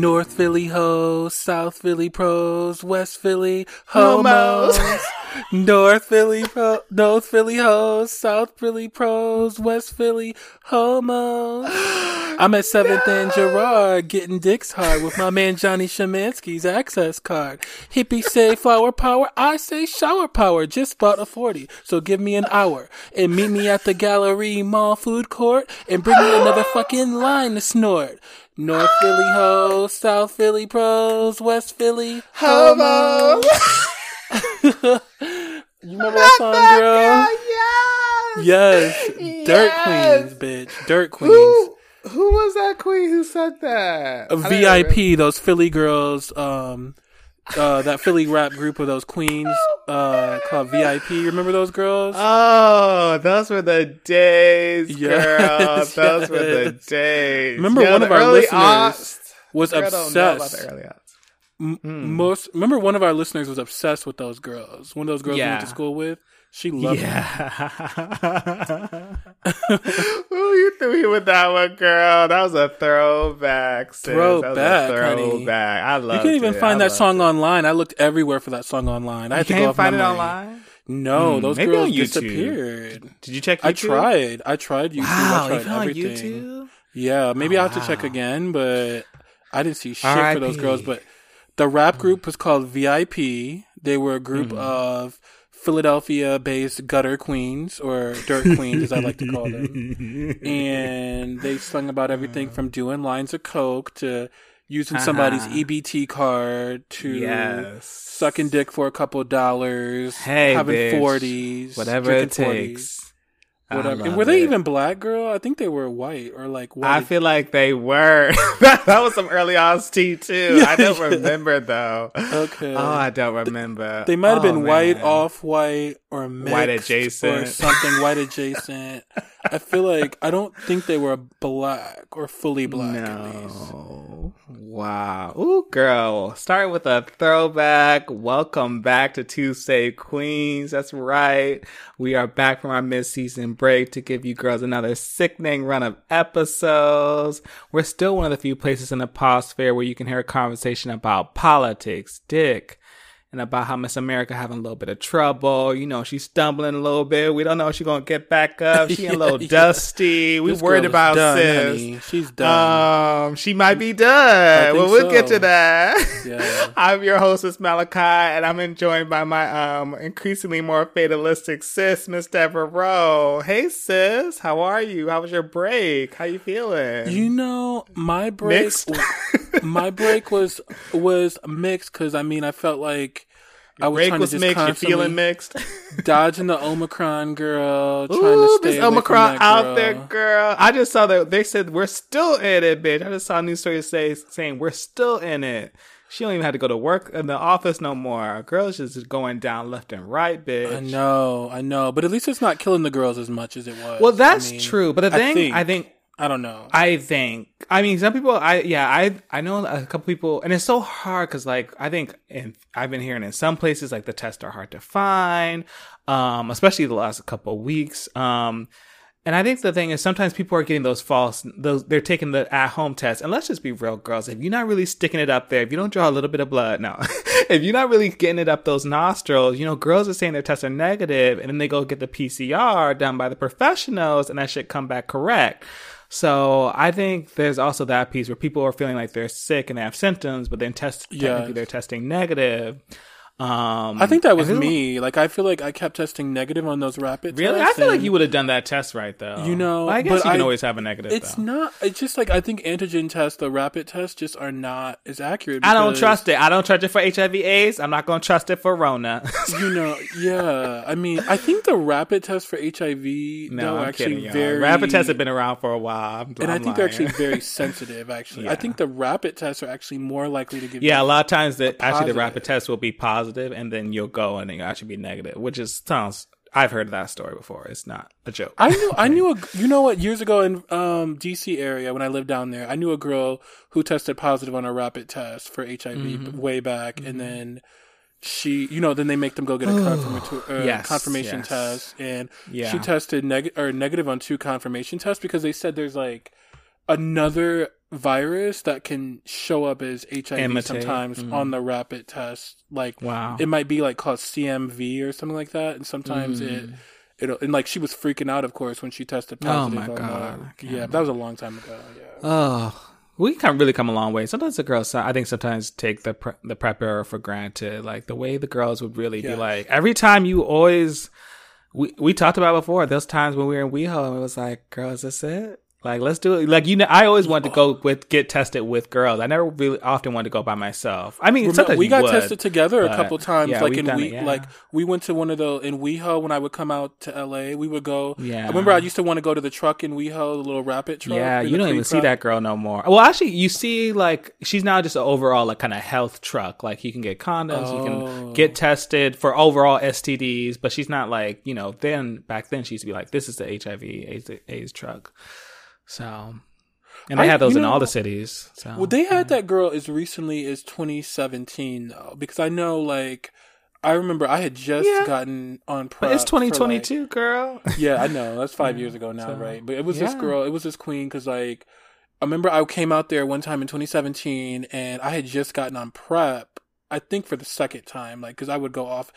North Philly hoes, South Philly pros, West Philly homos. North Philly pro, North Philly hoes, South Philly pros, West Philly homos. I'm at Seventh and Girard getting dicks hard with my man Johnny Shemansky's access card. Hippie say flower power, I say shower power. Just bought a 40, so give me an hour. And meet me at the gallery mall food court and bring me another fucking line to snort. North Philly hoes, South Philly pros, West Philly homos. you remember that song, girl? yes. Yes. Dirt Yes. Queens, bitch. Dirt Queens. Who who was that queen who said that? A I. VIP, those Philly girls, um, uh, that Philly rap group of those queens, uh, called VIP. Remember those girls? Oh, those were the days, girl. Yes, those were the days. Remember Yo, one of our listeners aughts. was Girl, I don't know about obsessed. the early aughts. M- Most remember one of our listeners was obsessed with those girls. One of those girls we went to school with. She loved. Yeah. Ooh, you threw me with that one, girl. That was a throwback. Sis. Throwback, That was a honey. throwback. I love. It. You can't even it. find I that song it. online. I looked everywhere for that song online. I You had to go off find it online. No, Hmm, those girls on disappeared. Did you check? YouTube? I tried. I tried YouTube. Wow, I tried even on everything. YouTube. Yeah, maybe Oh, I'll have to check again, but I didn't see shit for those girls. But the rap group was called VIP. They were a group Mm-hmm. of Philadelphia based gutter queens or dirt queens, as I like to call them. And they sung about everything from doing lines of coke to using somebody's Uh-huh. EBT card to Yes. sucking dick for a couple dollars, Hey, having bitch. 40s, Whatever it 40s, takes. I Whatever. Uh-huh. And love were they it. even black, girl? I think they were white or like white. I feel like they were. that, that was some early Oz tea too. I don't Yeah. remember though. Okay. Oh, I don't remember. They might have Oh, been white, off white, or mixed, White adjacent, or something white adjacent. I feel like I don't think they were black or fully black. No. Wow. Ooh, girl. Start with a throwback. Welcome back to Tuesday Queens. That's right. We are back from our mid-season break to give you girls another sickening run of episodes. We're still one of the few places in the sphere where you can hear a conversation about politics, dick, and about how Miss America having a little bit of trouble. You know, she's stumbling a little bit. We don't know if she's gonna get back up. She a little Yeah, yeah. dusty. We This worried about done, sis. honey. She's done. Um, she might be done. Well, we'll get to that. Yeah. I'm your hostess Malachi, and I'm joined by my um increasingly more fatalistic sis, Miss Deborah Rowe. Hey, sis, how are you? How was your break? How you feeling? you know, my break, my break was was mixed because I mean I felt like I was trying was to just mixed. You feeling mixed? dodging the Omicron girl, trying to Ooh, stay from Omicron out there, girl. I just saw that they said we're still in it, bitch. I just saw a news story say saying we're still in it. She don't even have to go to work in the office no more. Girls just going down left and right, bitch. I know, I know, but at least it's not killing the girls as much as it was. Well, that's I mean, true. But the I thing, think- I think, I don't know. I think, I mean, some people, I yeah, I I know a couple people, and it's so hard because like I think, and I've been hearing in some places like the tests are hard to find, um, especially the last couple weeks. Um, and I think the thing is sometimes people are getting those false, those they're taking the at home test. And let's just be real, girls. If you're not really sticking it up there, if you don't draw a little bit of blood, no, if you're not really getting it up those nostrils, you know, girls are saying their tests are negative, and then they go get the PCR done by the professionals, and that should come back correct. So I think there's also that piece where people are feeling like they're sick and they have symptoms, but then test technically Yes. they're testing negative. Um, I think that was me. Like I feel like I kept testing negative on those rapid tests. Really, I tests. feel like you would have done that test right though. You know, But I guess you can I- always have a negative. It's though. not. It's just like I think antigen tests, the rapid tests, just are not as accurate. I don't trust it. I don't trust it for HIV/AIDS. I'm not going to trust it for Rona. You know, yeah. I mean, I think the rapid test for HIV, no, though, I'm actually kidding. very Rapid tests have been around for a while, I'm, and i I'm think they're actually very sensitive. Actually, I think the rapid tests are actually more likely to give. Yeah, a lot of times that actually the rapid test will be positive, and then you'll go and then you'll actually be negative, which is sounds. I've heard that story before. It's not a joke. I knew. I knew. A, you know what? Years ago in um, DC area, when I lived down there, I knew a girl who tested positive on a rapid test for HIV Mm-hmm. way back, and then she, you know, then they make them go get a confirmatu- uh, Yes, confirmation yes. test, and Yeah. she tested neg- or negative on two confirmation tests because they said there's like another virus that can show up as HIV Imitate. sometimes Mm. on the rapid test. Like Wow. it might be like called CMV or something like that, and sometimes it. It'll, and like she was freaking out, of course, when she tested Mm. Oh, positive. my on God. the- yeah, that was a long time ago. Yeah, Oh, we can really come a long way. Sometimes the girls, I think, sometimes take the pre- the prep era for granted. Like the way the girls would really be like every time you always. We we talked about before. Those times when we were in WeHo, and it was like, "Girls, that's it." Like, let's do it. Like, you know, I always wanted to go with get tested with girls. I never really often wanted to go by myself. I mean, Remember, sometimes we got would. tested together a couple times. yeah, like in we it, yeah. like we went to one of the in WeHo when I would come out to LA. We would go. Yeah. I remember I used to want to go to the truck in WeHo, the little rapid truck. Yeah, you don't even pre-prep. see that girl no more. Well, actually, you see like she's now just an overall like kind of health truck. Like you can get condoms, you Oh. can get tested for overall STDs, but she's not like you know. Then back then she used to be like, this is the HIV AIDS, AIDS truck. So, and they I- had those in all the cities. So Well, they had that girl as recently as 2017 though, because I know like I remember I had just Yeah. gotten on. but it's prep for, like- 2022, girl. Yeah, I know. That's five years ago now, So, right? But it was this girl, it was this queen, because like, I remember I came out there one time in 2017 and I had just gotten on prep, I think for the second time, like, because I would go off,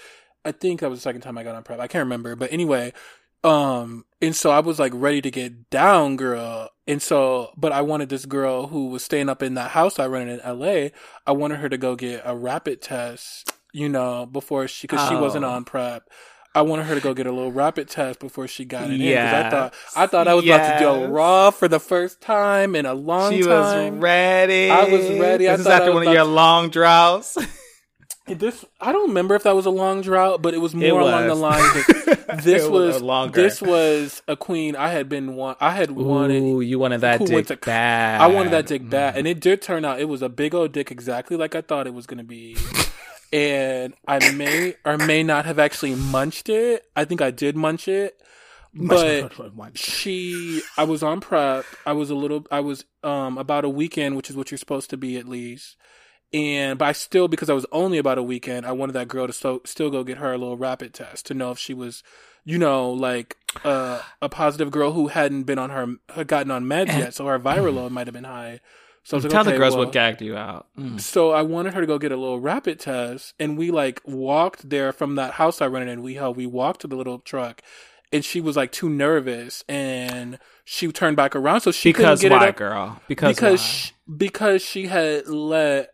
I think that was the second time I got on prep. I can't remember. But anyway, um, and so I was like ready to get down, girl. And so, but I wanted this girl who was staying up in that house I rented in LA, I wanted her to go get a rapid test, you know, before she, because she wasn't Oh. on prep. I wanted her to go get a little rapid test before she got it in. 'cause I thought I thought I was about to go Yes. raw for the first time in a long She was ready. I was ready. I This is I after was one of your about long droughts. This I don't remember if that was a long drought, but it was more It along the was. lines of this was was, a longer. this was a queen I had been want I had wanted Ooh, you wanted that dick to- bad. I wanted that dick bad, and it did turn out it was a big old dick, exactly like I thought it was gonna be. and I may or may not have actually munched it. I think I did munch it, but she. I was on prep. I was a little. I was um about a weekend, which is what you're supposed to be at least. And but I still, because I was only about a weekend, I wanted that girl to so, still go get her a little rapid test to know if she was, you know, like uh, a positive girl who hadn't been on her had gotten on meds yet, so her viral load might have been high. So I was like, Tell the girls well- what gagged you out. Mm. so I wanted her to go get a little rapid test, and we like walked there from that house I rented in WeHo. We walked to the little truck, and she was like too nervous, and she turned back around, so she Because couldn't get why, it up girl? Because because she, because she had let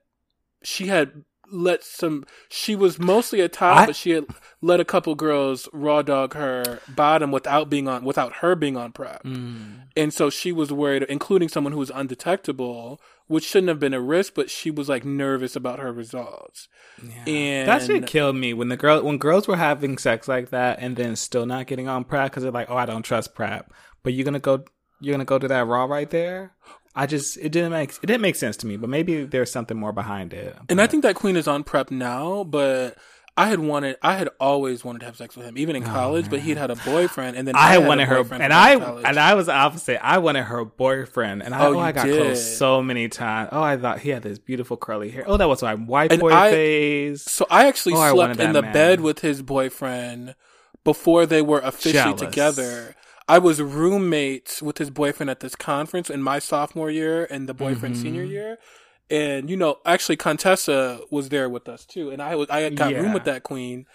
she had let some she was mostly a top I- but she had let a couple girls raw dog her bottom without being on without her being on prep Mm. and so she was worried including someone who was undetectable which shouldn't have been a risk but she was like nervous about her results Yeah. and that shit killed me when the girl when girls were having sex like that and then still not getting on prep because they're like, oh, I don't trust prep. But you're gonna go, you're gonna go to that raw right there. I just it didn't make it didn't make sense to me. But maybe there's something more behind it. and I think that queen is on prep now, but I had wanted, I had always wanted to have sex with him, even in oh, college. but he'd had a boyfriend, and then Oh, I had wanted her, and I college. and I was the opposite. I wanted her boyfriend, and I, Oh, oh, I got did. close so many times. Oh, I thought he had this beautiful curly hair. Oh, that was my white And boy I- face. So I actually Oh, slept wanted in the man. bed with his boyfriend before they were officially Jealous. together. I was roommates with his boyfriend at this conference in my sophomore year and the boyfriend Mm-hmm. senior year. And you know, actually Contessa was there with us too. And I was I got room with that queen.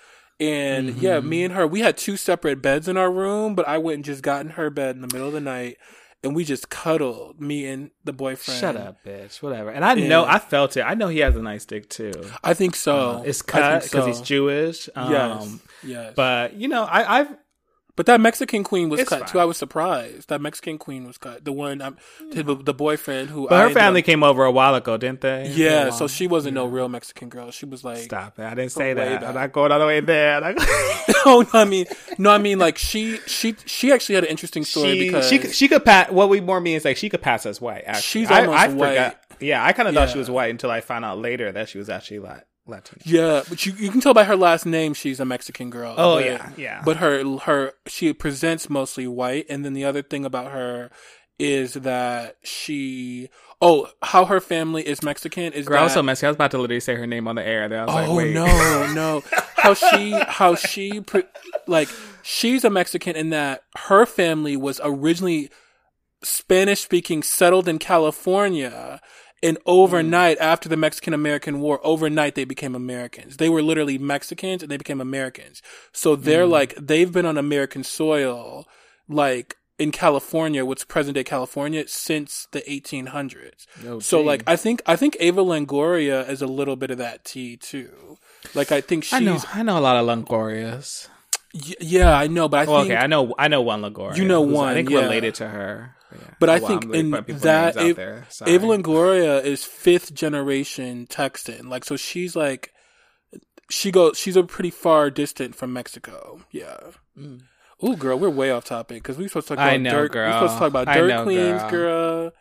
And yeah, me and her, we had two separate beds in our room, but I went and just got in her bed in the middle of the night and we just cuddled, me and the boyfriend. Shut up, bitch. Whatever. And I know I felt it. I know he has a nice dick too. I think so. Uh, it's cut because so. he's Jewish. Um, Yes. yes. But you know, I, I've But that Mexican queen was It's cut fine. too. I was surprised. That Mexican queen was cut. The one, um, the, the boyfriend who. but I her ended family up- came over a while ago, didn't they? yeah, so she wasn't no real Mexican girl. She was like, Stop it! I didn't say that. back. I'm not going all the way there. I'm not- no, no, I mean, no, I mean, like she, she, she actually had an interesting story she because she could- she could pass. What we more mean is like she could pass as white. Actually, She's almost I, white. forgot. Yeah, I kind of thought she was white until I found out later that she was actually Lat- Latina. yeah, but you, you can tell by her last name she's a Mexican girl. Oh, but- yeah, yeah. But her, her, she presents mostly white, and then the other thing about her is that she, oh, how her family is Mexican is Girl, I was so messy. I was about to literally say her name on the air. Then I was like, oh wait. no, no. How she, how she, pre- like, she's a Mexican in that her family was originally Spanish speaking settled in California. And mm. overnight, after the Mexican American War, overnight they became Americans. They were literally Mexicans and they became Americans. So they're mm. like, they've been on American soil, like in California, what's present day California, since the 1800s. Oh, so gee. like, I think, I think Ava Longoria is a little bit of that tea too. Like, I think she's, I know, I know a lot of Longorias. Y- yeah, I know, but I Well, think, okay, I know, I know one Longoria. You know one, I think yeah. related to her. Yeah. But I Well, think in that names out Ava, there. Sorry. Ava Longoria is fifth generation Texan. Like, so she's like, she goes, she's a pretty far distant from Mexico. Yeah. Mm. Ooh, girl, we're way off topic because we supposed to talk about I know, dirt. girl. We're supposed to talk about dirt know, queens, girl. girl.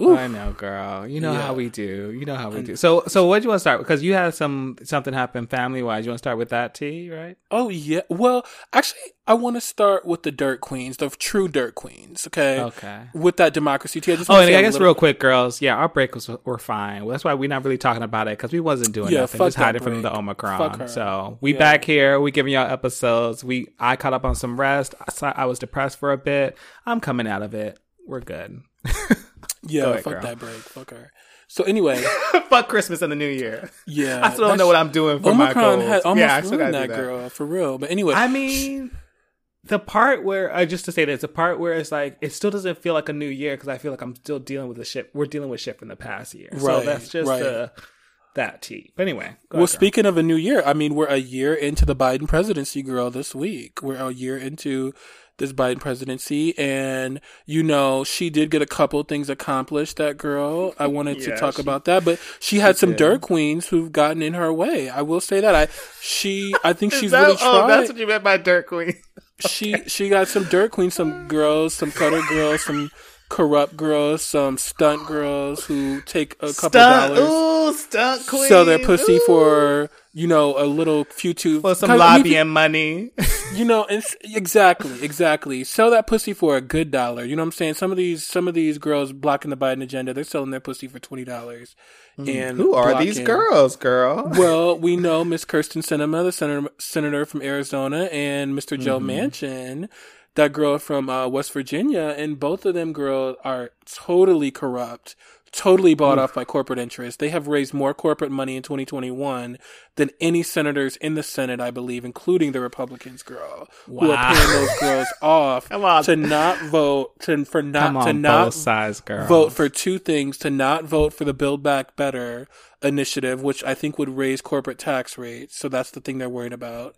Ooh, I know, girl. You know Yeah. how we do. You know how we do. So, so what do you want to start? Because you had some something happen family wise. You want to start with that, T? Right? oh yeah. Well, actually, I want to start with the dirt queens, the true dirt queens. Okay. Okay. With that democracy tea. I just Oh, and I guess real quick, girls. Yeah, our break was were fine. Well, that's why we're not really talking about it because we wasn't doing Yeah, nothing, just hiding from break. the Fuck Omicron. So we Yeah. back here. We giving y'all episodes. We I caught up on some rest. I, I was depressed for a bit. I'm coming out of it. We're good. Yeah, ahead, fuck girl. that break. Fuck her. So anyway, Fuck Christmas and the New Year. yeah. I still don't know what I'm doing for my goals. had almost yeah, I still ruined that, that girl for real. But anyway, I mean, the part where uh, just to say this, the part where it's like it still doesn't feel like a new year because I feel like I'm still dealing with the shit. We're dealing with shit from the past year, so that's just right. uh, that tea. But anyway, go well, ahead, girl. speaking of a new year, I mean, we're a year into the Biden presidency, girl. This week, we're a year into this Biden presidency, and you know, she did get a couple things accomplished. That girl, I wanted to talk she- about that, but she had some did. dirt queens who've gotten in her way. I will say that. I she, I think she's that- really oh, tried. that's what you meant by dirt queen. she she got some dirt queens, some girls, some cutter girls, some corrupt girls, some stunt girls who take a couple Stunt, dollars, ooh, stunt queen. sell their pussy ooh. for you know a little few two for some lobbying money. You know, exactly, exactly. Sell that pussy for a good dollar. You know what I'm saying? Some of these some of these girls blocking the Biden agenda, they're selling their pussy for twenty dollars. And Hmm. Who are these girls, girl? well, we know Miss Kyrsten Sinema, the senator, senator from Arizona, and Mr. Joe Mm-hmm. Manchin, that girl from uh, West Virginia, and both of them girls are totally corrupt, totally bought off by corporate interests. They have raised more corporate money in 2021 than any senators in the Senate, I believe, including the Republicans, girl, who are paying those girls off to not vote, to for not Come to not sides, vote for two things to not vote for the Build Back Better initiative, which I think would raise corporate tax rates. So that's the thing they're worried about.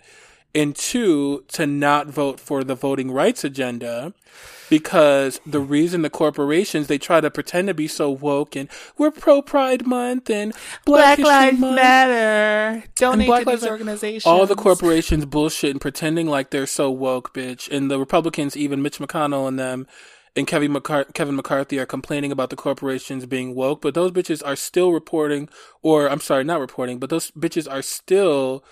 And two, to not vote for the voting rights agenda because the reason the corporations they try to pretend to be so woke and we're pro Pride Month and Black, History Month. Matter. Donate Black to Lives these organizations. All the corporations bullshit and pretending like they're so woke, bitch. And the Republicans, even Mitch McConnell and them, and Kevin, McCart- Kevin McCarthy are complaining about the corporations being woke, but those bitches are still reporting, or I'm sorry, not reporting, but those bitches are still,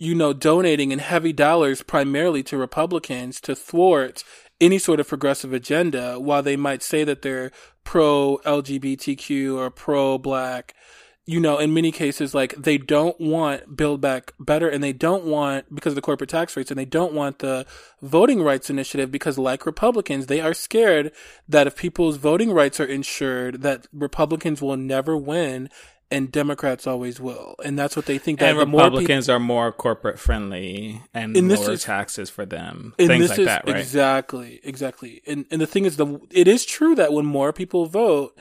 you know, donating in heavy dollars primarily to Republicans to thwart any sort of progressive agenda while they might say that they're pro LGBTQ or pro black you know, in many cases, like they don't want Build Back Better and they don't want, because of the corporate tax rates, and they don't want the voting rights initiative because, like Republicans, they are scared that if people's voting rights are insured, that Republicans will never win and Democrats always will. And that's what they think that and the more people. Republicans are more corporate friendly and And lower is- taxes for them. Things like is that, right? exactly, exactly. And and the thing is, the it is true that when more people vote,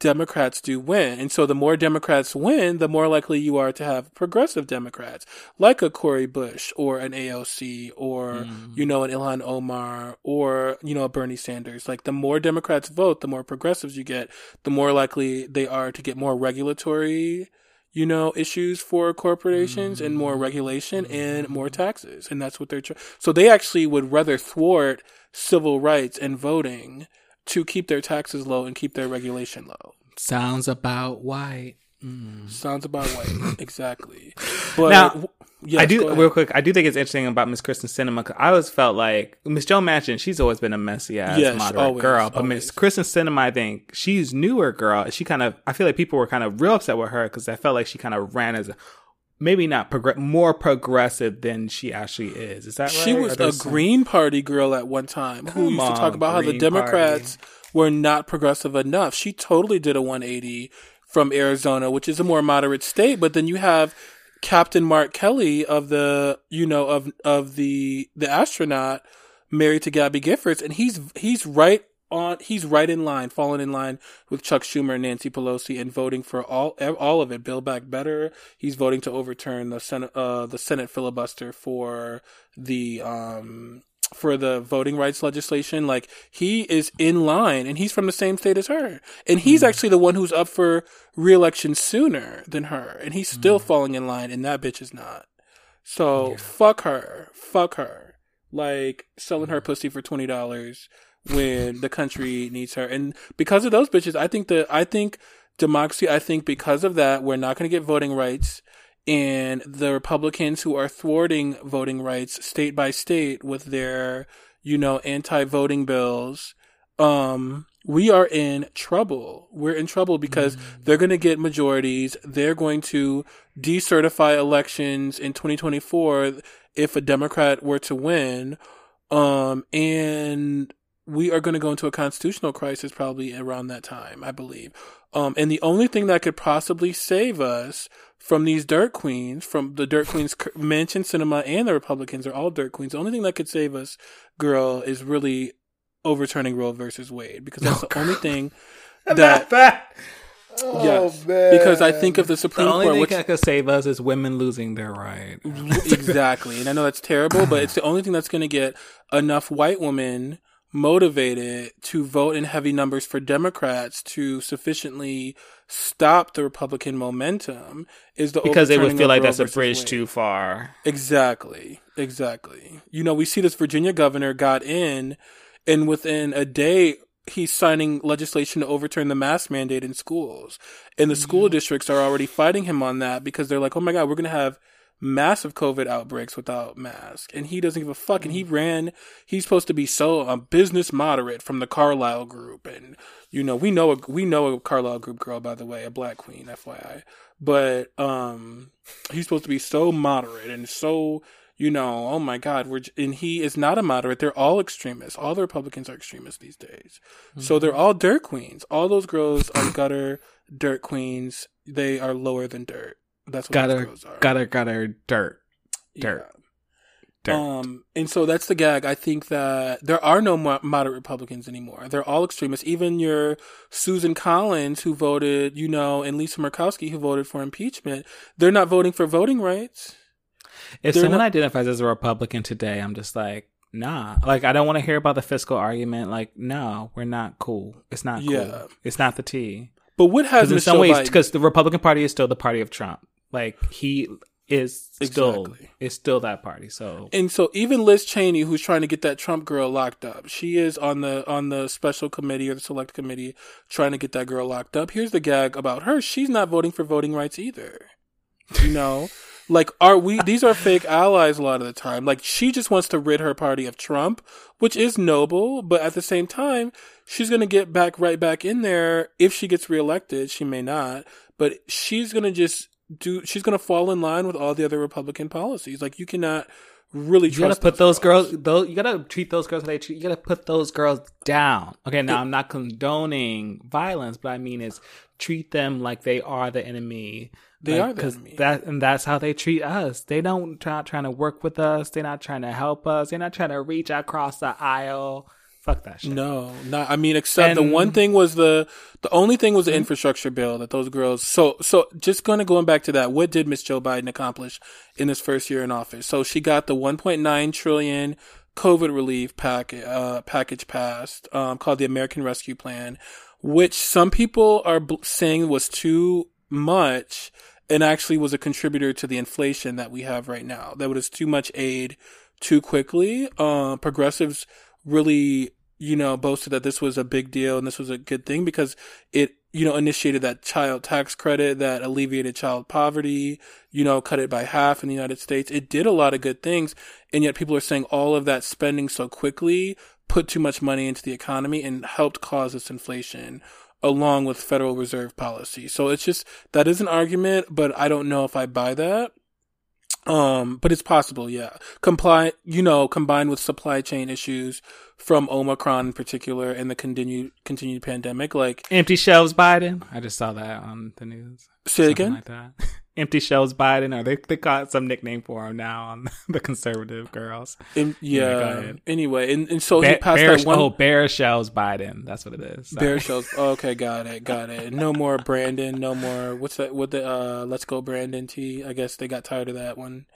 Democrats do win. And so the more Democrats win, the more likely you are to have progressive Democrats, like a Cori Bush or an AOC or, Mm. you know, an Ilhan Omar or, you know, a Bernie Sanders. Like the more Democrats vote, the more progressives you get, the more likely they are to get more regulatory, you know, issues for corporations and more regulation and more taxes. And that's what they're trying. So they actually would rather thwart civil rights and voting to keep their taxes low and keep their regulation low. Sounds about white. Mm. Sounds about white. exactly. But Now, w- yes, I do real quick. I do think it's interesting about Miss Kristen Sinema. Cause I always felt like Miss Joe Manchin. She's always been a messy ass Yes, moderate always, girl, but. Miss Kristen Sinema, I think she's newer girl. She kind of. I feel like people were kind of real upset with her because I felt like she kind of ran as a, maybe not progress more progressive than she actually is. Is that right? She was a some- Green Party girl at one time who Come used to talk on, about how the Green Democrats were not progressive enough. She totally did a 180 from Arizona, which is a more moderate state, but then you have Captain Mark Kelly of the, you know, of, of the, the astronaut married to Gabby Giffords, and he's, he's right on, he's right in line, falling in line with Chuck Schumer and Nancy Pelosi and voting for all, all of it. Bill back better. He's voting to overturn the Senate, uh, the Senate filibuster for the, um, for the voting rights legislation. Like he is in line and he's from the same state as her. And he's mm. actually the one who's up for reelection sooner than her. And he's still mm. falling in line and that bitch is not. So yeah. fuck her. Fuck her. Like selling her pussy for twenty dollars when the country needs her. And because of those bitches, I think that I think democracy, I think because of that, we're not gonna get voting rights and the Republicans who are thwarting voting rights state by state with their, you know, anti-voting bills, um, we are in trouble. We're in trouble because mm-hmm. they're going to get majorities. They're going to decertify elections in 2024 if a Democrat were to win. Um, and we are going to go into a constitutional crisis probably around that time, I believe. Um, and the only thing that could possibly save us from these dirt queens, from the dirt queens, Manchin Sinema and the Republicans are all dirt queens. The only thing that could save us, girl, is really overturning Roe versus Wade because that's oh, the only thing that. that. Oh, yes, man. because I think of the Supreme Court. the only Court. thing which, that could save us is women losing their right. exactly, and I know that's terrible, but it's the only thing that's going to get enough white women motivated to vote in heavy numbers for Democrats to sufficiently stop the Republican momentum is the because they would feel like that's a bridge too far. Exactly, exactly. You know, we see this Virginia governor got in, and within a day he's signing legislation to overturn the mask mandate in schools, and the school mm-hmm. districts are already fighting him on that because they're like, oh my god, we're gonna have massive COVID outbreaks without mask, and he doesn't give a fuck. And he ran. He's supposed to be so a business moderate from the Carlyle Group, and you know we know a, we know a Carlyle Group girl by the way, a black queen, FYI. But um, he's supposed to be so moderate and so you know, oh my God, we're and he is not a moderate. They're all extremists. All the Republicans are extremists these days. Mm-hmm. So they're all dirt queens. All those girls are gutter dirt queens. They are lower than dirt. That's what got her, got her, got her dirt, dirt. Yeah. Dirt. Um, and so that's the gag. I think that there are no mo- moderate Republicans anymore. They're all extremists. Even your Susan Collins, who voted, you know, and Lisa Murkowski, who voted for impeachment, they're not voting for voting rights. If they're someone not- identifies as a Republican today, I'm just like, nah. Like, I don't want to hear about the fiscal argument. Like, no, we're not cool. It's not cool. Yeah. It's not the T. But what has in some ways, because the Republican Party is still the party of Trump. Like he is still exactly. is still that party. So and so even Liz Cheney, who's trying to get that Trump girl locked up, she is on the on the special committee or the select committee trying to get that girl locked up. Here's the gag about her: she's not voting for voting rights either. You know. like are we these are fake allies a lot of the time like she just wants to rid her party of trump which is noble but at the same time she's going to get back right back in there if she gets reelected she may not but she's going to just do she's going to fall in line with all the other Republican policies. Like you cannot really you gotta put those, girls. girls. Those you gotta treat those girls. They treat, you gotta put those girls down. Okay, now I'm not condoning violence, but I mean is treat them like they are the enemy. They like, are the enemy. That and that's how they treat us. They don't not trying to work with us. They're not trying to help us. They're not trying to reach across the aisle. Fuck that shit. No, not. I mean, except and, the one thing was the the only thing was the infrastructure bill that those girls. So so just going to going back to that. What did Miss Joe Biden accomplish in his first year in office? So she got the 1.9 trillion COVID relief pack, uh, package passed, um, called the American Rescue Plan, which some people are saying was too much and actually was a contributor to the inflation that we have right now. That was too much aid too quickly. Uh, progressives really, you know, boasted that this was a big deal and this was a good thing because it, you know, initiated that child tax credit that alleviated child poverty, you know, cut it by half in the United States. It did a lot of good things. And yet people are saying all of that spending so quickly put too much money into the economy and helped cause this inflation along with Federal Reserve policy. So it's just, that is an argument, but I don't know if I buy that. Um, but it's possible, yeah. Comply, you know, combined with supply chain issues from Omicron in particular and the continued continued pandemic, like Empty shelves Biden. I just saw that on the news. say Something again. like that. Empty shells Biden, or they they got some nickname for him now on the conservative girls. In- Yeah, yeah. anyway, and, and so he Bear, passed bear, that one oh, bear shells Biden. That's what it is. Sorry. bear shows. okay, got it, got it. No more Brandon. No more. What's that? What the? Uh, let's go Brandon T. I guess they got tired of that one.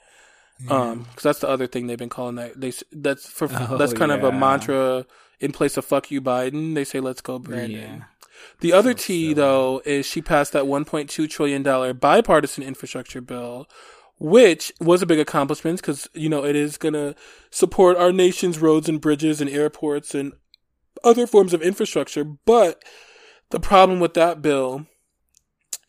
Um, because that's the other thing they've been calling that. They that's for Oh, that's kind of a mantra in place of "fuck you, Biden." They say "let's go, Brandon." The other So T though is she passed that 1.2 trillion dollar bipartisan infrastructure bill, which was a big accomplishment because you know it is gonna support our nation's roads and bridges and airports and other forms of infrastructure. But the problem with that bill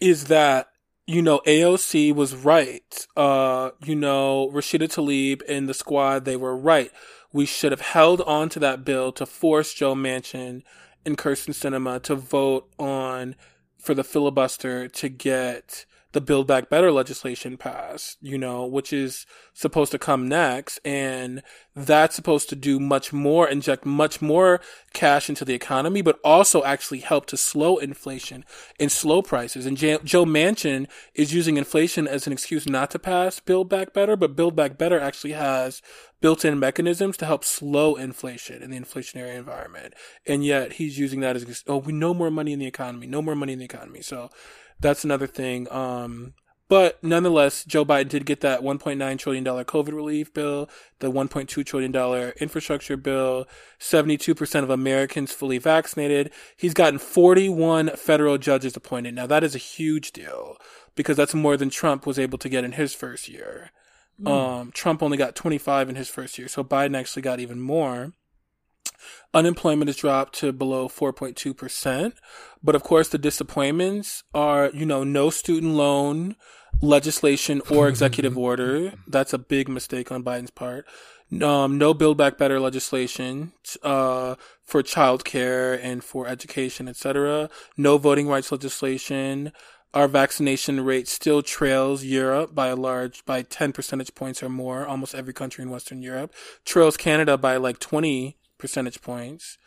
is that you know AOC was right. Uh, you know Rashida Tlaib and the squad they were right. We should have held on to that bill to force Joe Manchin and Kyrsten Sinema to vote on for the filibuster to get the Build Back Better legislation passed, you know, which is supposed to come next. And that's supposed to do much more, inject much more cash into the economy, but also actually help to slow inflation and slow prices. And J- Joe Manchin is using inflation as an excuse not to pass Build Back Better, but Build Back Better actually has built-in mechanisms to help slow inflation in the inflationary environment. And yet he's using that as, oh, we no more money in the economy, no more money in the economy. So that's another thing. Um, but nonetheless, Joe Biden did get that $1.9 trillion COVID relief bill, the $1.2 trillion infrastructure bill, 72% of Americans fully vaccinated. He's gotten 41 federal judges appointed. Now that is a huge deal because that's more than Trump was able to get in his first year. Um, Trump only got 25 in his first year, so Biden actually got even more. Unemployment has dropped to below 4.2%. But of course, the disappointments are, you know, no student loan legislation or executive order. That's a big mistake on Biden's part. Um, no Build Back Better legislation uh, for childcare and for education, etc. No voting rights legislation. Our vaccination rate still trails Europe by a large, by 10 percentage points or more. Almost every country in Western Europe trails Canada by like 20 percentage points.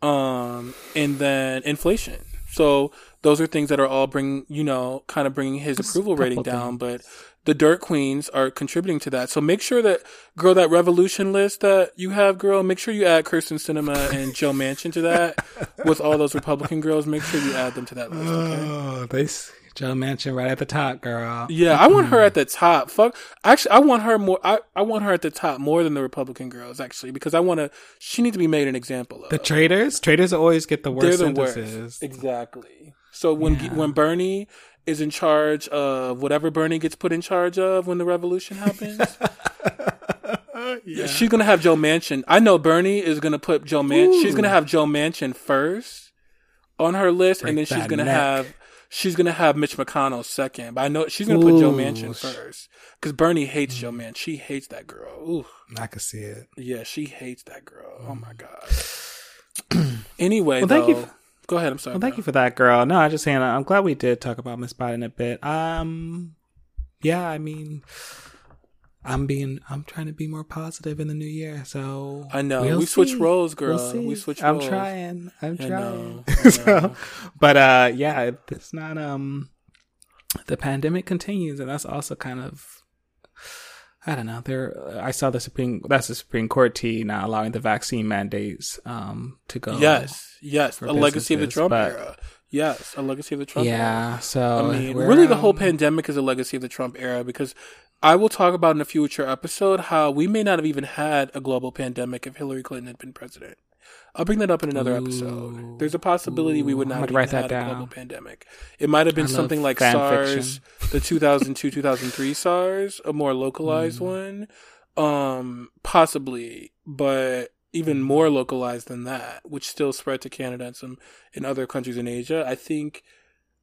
Um, and then inflation. So those are things that are all bring, you know, kind of bringing his Just approval rating down. But the dirt queens are contributing to that. So make sure that, girl, that revolution list that you have, girl, make sure you add Kyrsten Sinema and Joe Manchin to that with all those Republican girls. Make sure you add them to that list. Okay. Oh, they Joe Manchin right at the top, girl. Yeah, I want her mm-hmm. at the top. Fuck. Actually, I want her more. I, I want her at the top more than the Republican girls, actually, because I want to. She needs to be made an example of. The traitors, traitors always get the They're worst the sentences. worst. Exactly. So when Yeah. when Bernie is in charge of whatever Bernie gets put in charge of when the revolution happens, yeah. she's gonna have Joe Manchin. I know Bernie is gonna put Joe Man. She's gonna have Joe Manchin first on her list, and then she's gonna neck. have she's gonna have Mitch McConnell second. But I know she's gonna put Joe Ooh. Manchin first because Bernie hates Joe Manchin. She hates that girl. Ooh. I can see it. Yeah, she hates that girl. Oh my god. anyway, Well, thank you f- go ahead. I'm sorry. Well, thank bro. you for that, girl. No, I just saying. I'm glad we did talk about Miss Biden a bit. Um, yeah, I mean, I'm being, I'm trying to be more positive in the new year. So I know. we'll we switched see. roles, girl. We'll we switched I'm roles. trying. I'm I know, trying. I so, but uh, yeah, it's not. Um, the pandemic continues, and that's also kind of. I don't know. There, I saw the Supreme. That's the Supreme Court T not allowing the vaccine mandates um to go. Yes, yes. A legacy of the Trump but- era. Yes, a legacy of the Trump era. Yeah. So I mean, really, the whole um, pandemic is a legacy of the Trump era because I will talk about in a future episode how we may not have even had a global pandemic if Hillary Clinton had been president. I'll bring that up in another Ooh. episode. There's a possibility we would not have write had that a global pandemic. It might have been I something like SARS, fiction. the 2002 2003 SARS, a more localized Mm. one. Um, possibly, but even more localized than that, which still spread to Canada and some in other countries in Asia. I think,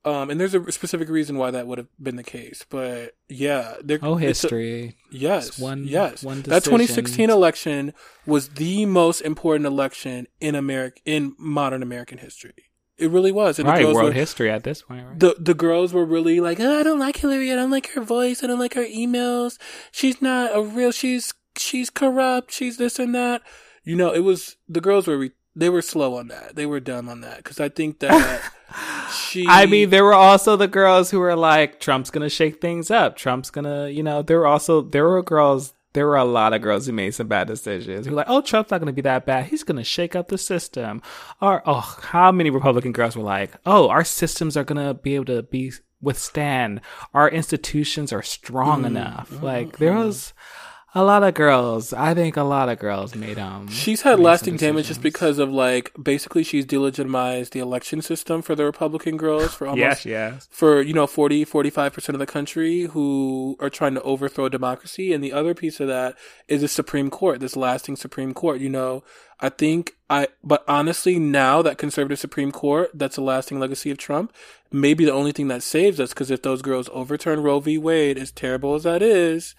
um, and there's a specific reason why that would have been the case. But yeah, there, Oh, it's a- history. yes, It's one- yes. one that 2016 election was the most important election in America in modern American history. It really was. And the Right, girls world were, history at this point, right? the the girls were really like, oh, I don't like Hillary. I don't like her voice. I don't like her emails. She's not a real. She's she's corrupt. She's this and that. You know, it was the girls were re- they were slow on that. They were dumb on that because I think that she. I mean, there were also the girls who were like, Trump's gonna shake things up. Trump's gonna, you know, there were also there were girls. There were a lot of girls who made some bad decisions. Who were like, oh, Trump's not gonna be that bad. He's gonna shake up the system. Or oh, how many Republican girls were like, oh, our systems are gonna be able to be withstand. Our institutions are strong Mm, enough. Like there was a lot of girls. I think a lot of girls made um. She's had lasting damage just because of like basically she's delegitimized the election system for the Republican girls for almost Yes, yes. for you know 40 45% of the country who are trying to overthrow democracy and the other piece of that is the supreme court this lasting supreme court you know i think i but honestly now that conservative supreme court that's a lasting legacy of trump maybe the only thing that saves us because if those girls overturn roe v wade as terrible as that is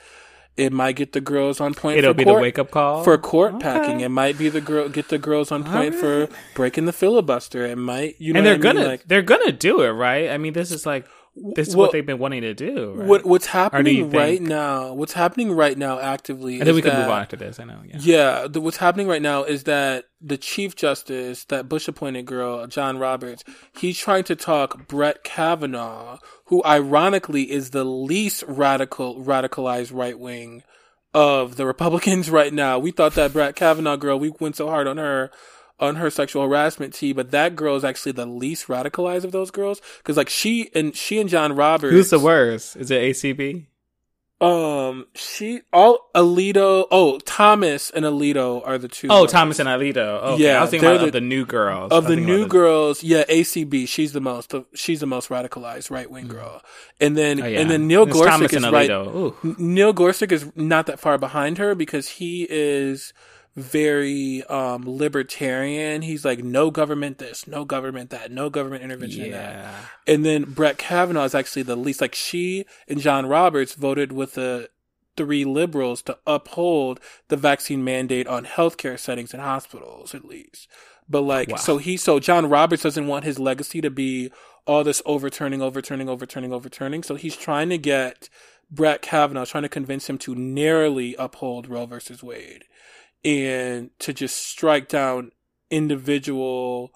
it might get the girls on point It'll for be court, the wake up call for court Okay. packing. It might be the girl get the girls on point for breaking the filibuster. It might you know and they're what I mean? gonna like they're gonna do it right i mean this is like this is well, what they've been wanting to do right? what what's happening right now what's happening right now actively and then we can that, move on after this i know yeah yeah the, what's happening right now is that the chief justice that bush appointed girl john roberts he's trying to talk brett kavanaugh who ironically is the least radical radicalized right wing of the republicans right now. We thought that brett kavanaugh girl we went so hard on her on her sexual harassment tea, but that girl is actually the least radicalized of those girls. Because like she and she and John Roberts. who's the worst? Is it acb Um, she all Alito. Oh, Thomas and Alito are the two. oh thomas and alito okay. Yeah, i was thinking they're about the- of the new girls of the new girls. Yeah, ACB. She's the most. She's the most radicalized right wing girl. And then oh, yeah. and then Neil It's thomas Gorsuch and is right. Ooh. Neil Gorsuch is not that far behind her because he is very um libertarian. He's like no government this, no government that, no government intervention in that. yeah And then Brett Kavanaugh is actually the least. Like she and John Roberts voted with the three liberals to uphold the vaccine mandate on healthcare settings and hospitals, at least. But like, Wow. so he, so John Roberts doesn't want his legacy to be all this overturning, overturning, overturning, overturning. So he's trying to get Brett Kavanaugh, trying to convince him to narrowly uphold Roe versus Wade and to just strike down individual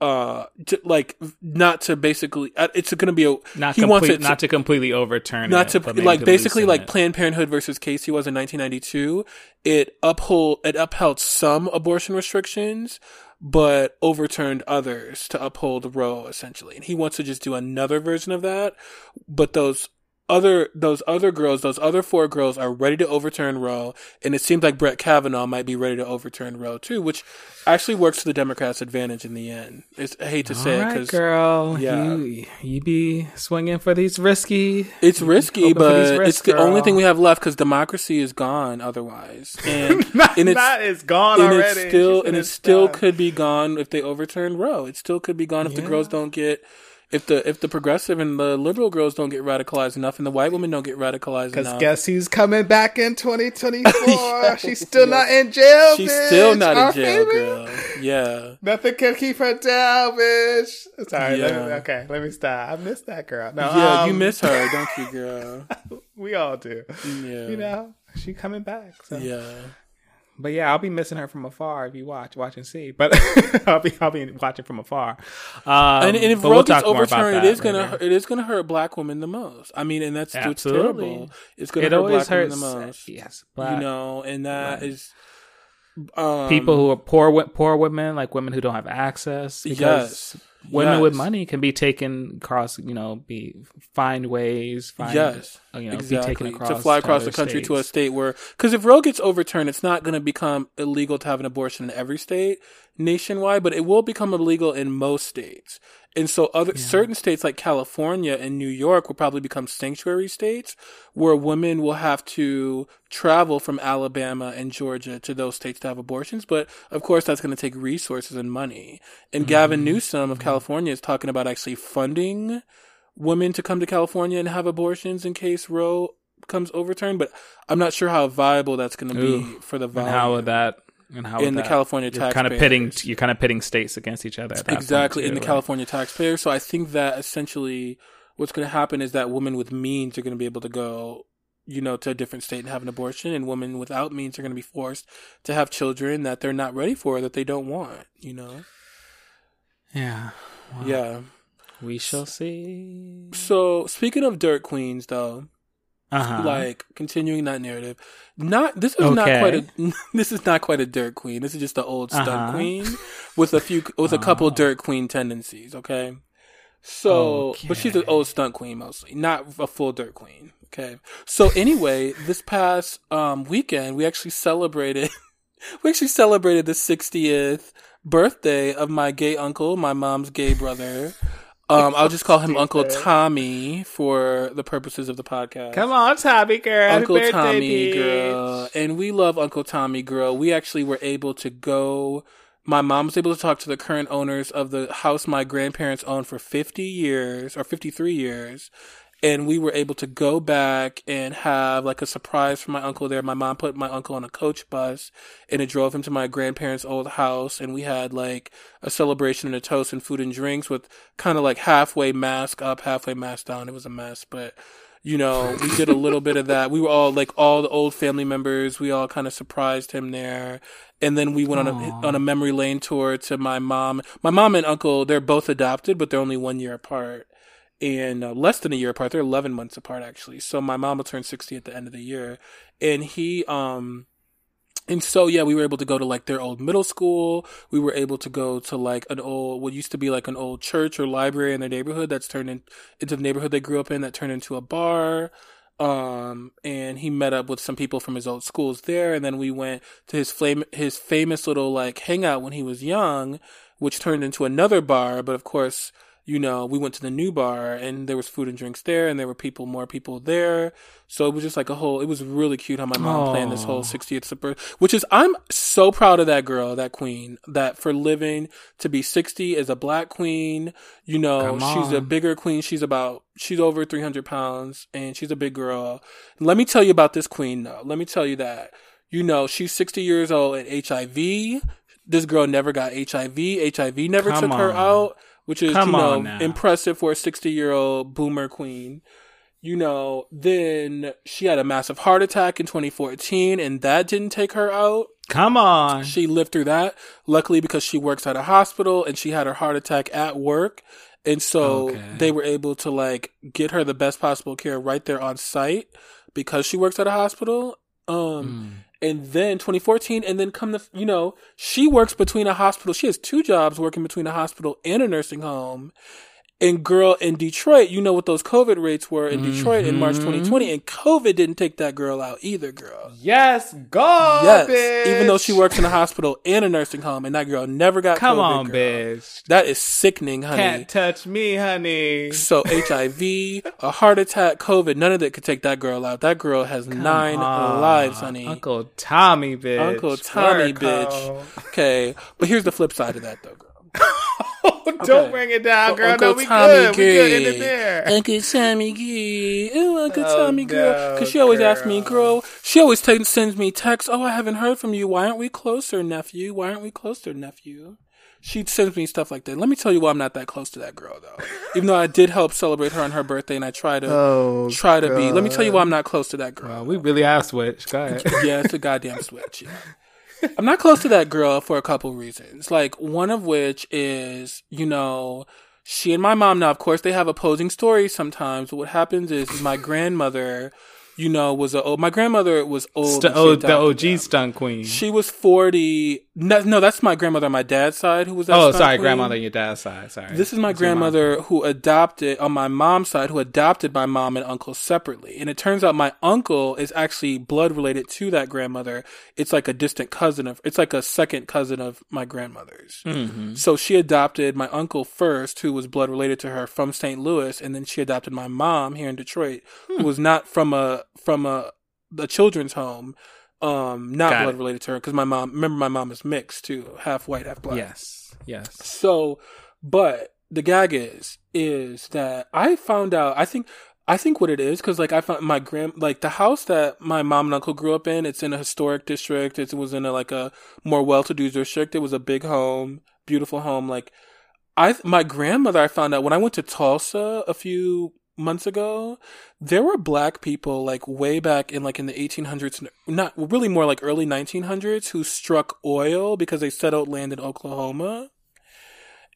uh to, like not to basically uh, it's going to be a not he complete, wants it to- not to completely overturn not it, to like basically like it. Planned Parenthood versus Casey was in 1992. It uphold it upheld some abortion restrictions, but overturned others to uphold Roe essentially. And he wants to just do another version of that. But those other those other girls, those other four girls are ready to overturn Roe, and it seems like Brett Kavanaugh might be ready to overturn Roe too, which actually works to the Democrats' advantage in the end. It's, I hate to say All it right, because girl. yeah. You, you be swinging for these risky. It's risky, Hoping for these but risks, it's the only thing we have left because democracy is gone otherwise, and not, and it's is gone and already. it's still and it still done. could be gone if they overturn Roe. It still could be gone if the girls don't get if the if the progressive and the liberal girls don't get radicalized enough, and the white women don't get radicalized Because enough. guess who's coming back in 2024? Yeah. She's still not in jail. She's bitch. still not Our in jail, girl. Yeah. Nothing can keep her down, bitch. Sorry. let me- okay, let me stop. I miss that girl. No, Yeah, you um, miss her, don't you, girl? We all do. Yeah. You know, she coming back. So. Yeah. But yeah, I'll be missing her from afar if you watch, watch and see. But I'll be, I'll be watching from afar. Um, and, and if Roe we'll gets talk more about overturned, it is gonna it is gonna hurt black women the most. I mean, and that's Absolutely. terrible. It's gonna It hurt black women the most. Yes, you know, and that Right. is um, people who are poor, poor women, like women who don't have access. Because Yes. women with money can be taken across. You know, be find ways. Find, yes, you know, be exactly. taken across to fly across the country to a state where, because if Roe gets overturned, it's not going to become illegal to have an abortion in every state nationwide, but it will become illegal in most states. And so, other certain states like California and New York will probably become sanctuary states, where women will have to travel from Alabama and Georgia to those states to have abortions. But of course, that's going to take resources and money. And mm-hmm. Gavin Newsom of mm-hmm. California is talking about actually funding women to come to California and have abortions in case Roe comes overturned, but I'm not sure how viable that's going to be Ooh. for the And how would that? And how in the that- California you're kind of pitting you're kind of pitting states against each other at that point, exactly in the right? California taxpayer. So I think that essentially what's going to happen is that women with means are going to be able to go, you know, to a different state and have an abortion, and women without means are going to be forced to have children that they're not ready for, that they don't want. You know, Yeah. Wow. yeah. We shall see. So speaking of dirt queens, though, Uh-huh. like continuing that narrative, not this is not quite a this is not quite a dirt queen. This is just an old stunt Uh-huh. queen with a few with a couple Oh. dirt queen tendencies. Okay, so but she's an old stunt queen mostly, not a full dirt queen. Okay, so anyway, this past um weekend we actually celebrated we actually celebrated the 60th birthday of my gay uncle, my mom's gay brother. Um, I'll just call him Uncle Tommy for the purposes of the podcast. Come on, Tommy girl. Uncle birthday, Tommy, bitch. girl. And we love Uncle Tommy, girl. We actually were able to go. My mom was able to talk to the current owners of the house my grandparents owned for 50 years or 53 years. And we were able to go back and have like a surprise for my uncle there. My mom put my uncle on a coach bus and it drove him to my grandparents' old house. And we had like a celebration and a toast and food and drinks with kind of like halfway mask up, halfway mask down. It was a mess, but you know, we did a little bit of that. We were all like all the old family members. We all kind of surprised him there, and then we went on a on a memory lane tour to my mom. My mom and uncle, they're both adopted, but they're only one year apart, and uh, less than a year apart. They're eleven months apart actually. So my mom will turn sixty at the end of the year, and he um. And so yeah, we were able to go to like their old middle school. We were able to go to like an old what used to be like an old church or library in their neighborhood that's turned in, into the neighborhood they grew up in that turned into a bar. Um, and he met up with some people from his old schools there, and then we went to his flame his famous little like hangout when he was young, which turned into another bar. But of course, you know, we went to the new bar, and there was food and drinks there, and there were people, more people there. So it was just like a whole. It was really cute how my mom planned this whole 60th birthday, which is I'm so proud of that girl, that queen, that for living to be 60 as a black queen. You know, she's a bigger queen. She's about she's over 300 pounds, and she's a big girl. Let me tell you about this queen, though. Let me tell you that. You know, she's 60 years old and HIV. This girl never got HIV. HIV never Come took her out, which is Come you know impressive for a 60 year old boomer queen you know, then she had a massive heart attack in 2014 and that didn't take her out. Come on. She lived through that. Luckily because she works at a hospital and she had her heart attack at work. And so Okay. they were able to like get her the best possible care right there on site because she works at a hospital. Um, Mm. And then 2014 and then come the you know she works between a hospital she has two jobs working between a hospital and a nursing home and girl in detroit you know what those covid rates were in detroit in march Mhm. 2020 and covid didn't take that girl out either girl Yes, go. yes bitch. even though she works in a hospital and a nursing home and that girl never got Come COVID, on, girl. bitch. that is sickening honey Can't touch me, honey. so HIV, a heart attack, COVID, none of that could take that girl out. That girl has nine on. lives, honey. Uncle Tommy, bitch. Uncle Tommy, Work, bitch. Okay, but here's the flip side of that, though, girl. Don't Okay. bring it down, girl. Uncle no, we Tommy good. We good in Gay. it there. Uncle Tommy Gee. Ooh, Uncle Oh, Tommy girl. Because she always asks me, girl. girl, she always t- sends me texts, oh, I haven't heard from you. Why aren't we closer, nephew? Why aren't we closer, nephew? She sends me stuff like that. Let me tell you why I'm not that close to that girl, though. Even though I did help celebrate her on her birthday and I try to Oh, try to be. Let me tell you why I'm not close to that girl. Well, we really have switched. Go ahead. yeah, it's a goddamn switch. Yeah. I'm not close to that girl for a couple reasons. Like one of which is, you know, she and my mom now, of course, they have opposing stories sometimes. But what happens is, my grandmother, you know, was a old. My grandmother was old. St- oh, the OG them. stunt queen. She was 40. No, no, that's my grandmother on my dad's side who was oh, sorry, queen. grandmother on your dad's side. Sorry. This is my grandmother who adopted on my mom's side, who adopted my mom and uncle separately. And it turns out my uncle is actually blood related to that grandmother. It's like a distant cousin of, it's like a second cousin of my grandmother's. Mhm. So she adopted my uncle first, who was blood related to her from St. Louis, and then she adopted my mom here in Detroit, Hmm. who was not from a from a the children's home, um, not Got blood it. related to her because my mom. Remember, my mom is mixed too, half white, half black. Yes. Yes. So, but the gag is, is that I found out, I think, I think what it is, because like I found my grand, like the house that my mom and uncle grew up in, it's in a historic district. It was in a like a more well-to-do district. It was a big home, beautiful home. Like I, my grandmother, I found out when I went to Tulsa a few months ago, there were black people like way back in like in the 1800s, not really more like early 1900s, who struck oil because they settled land in Oklahoma.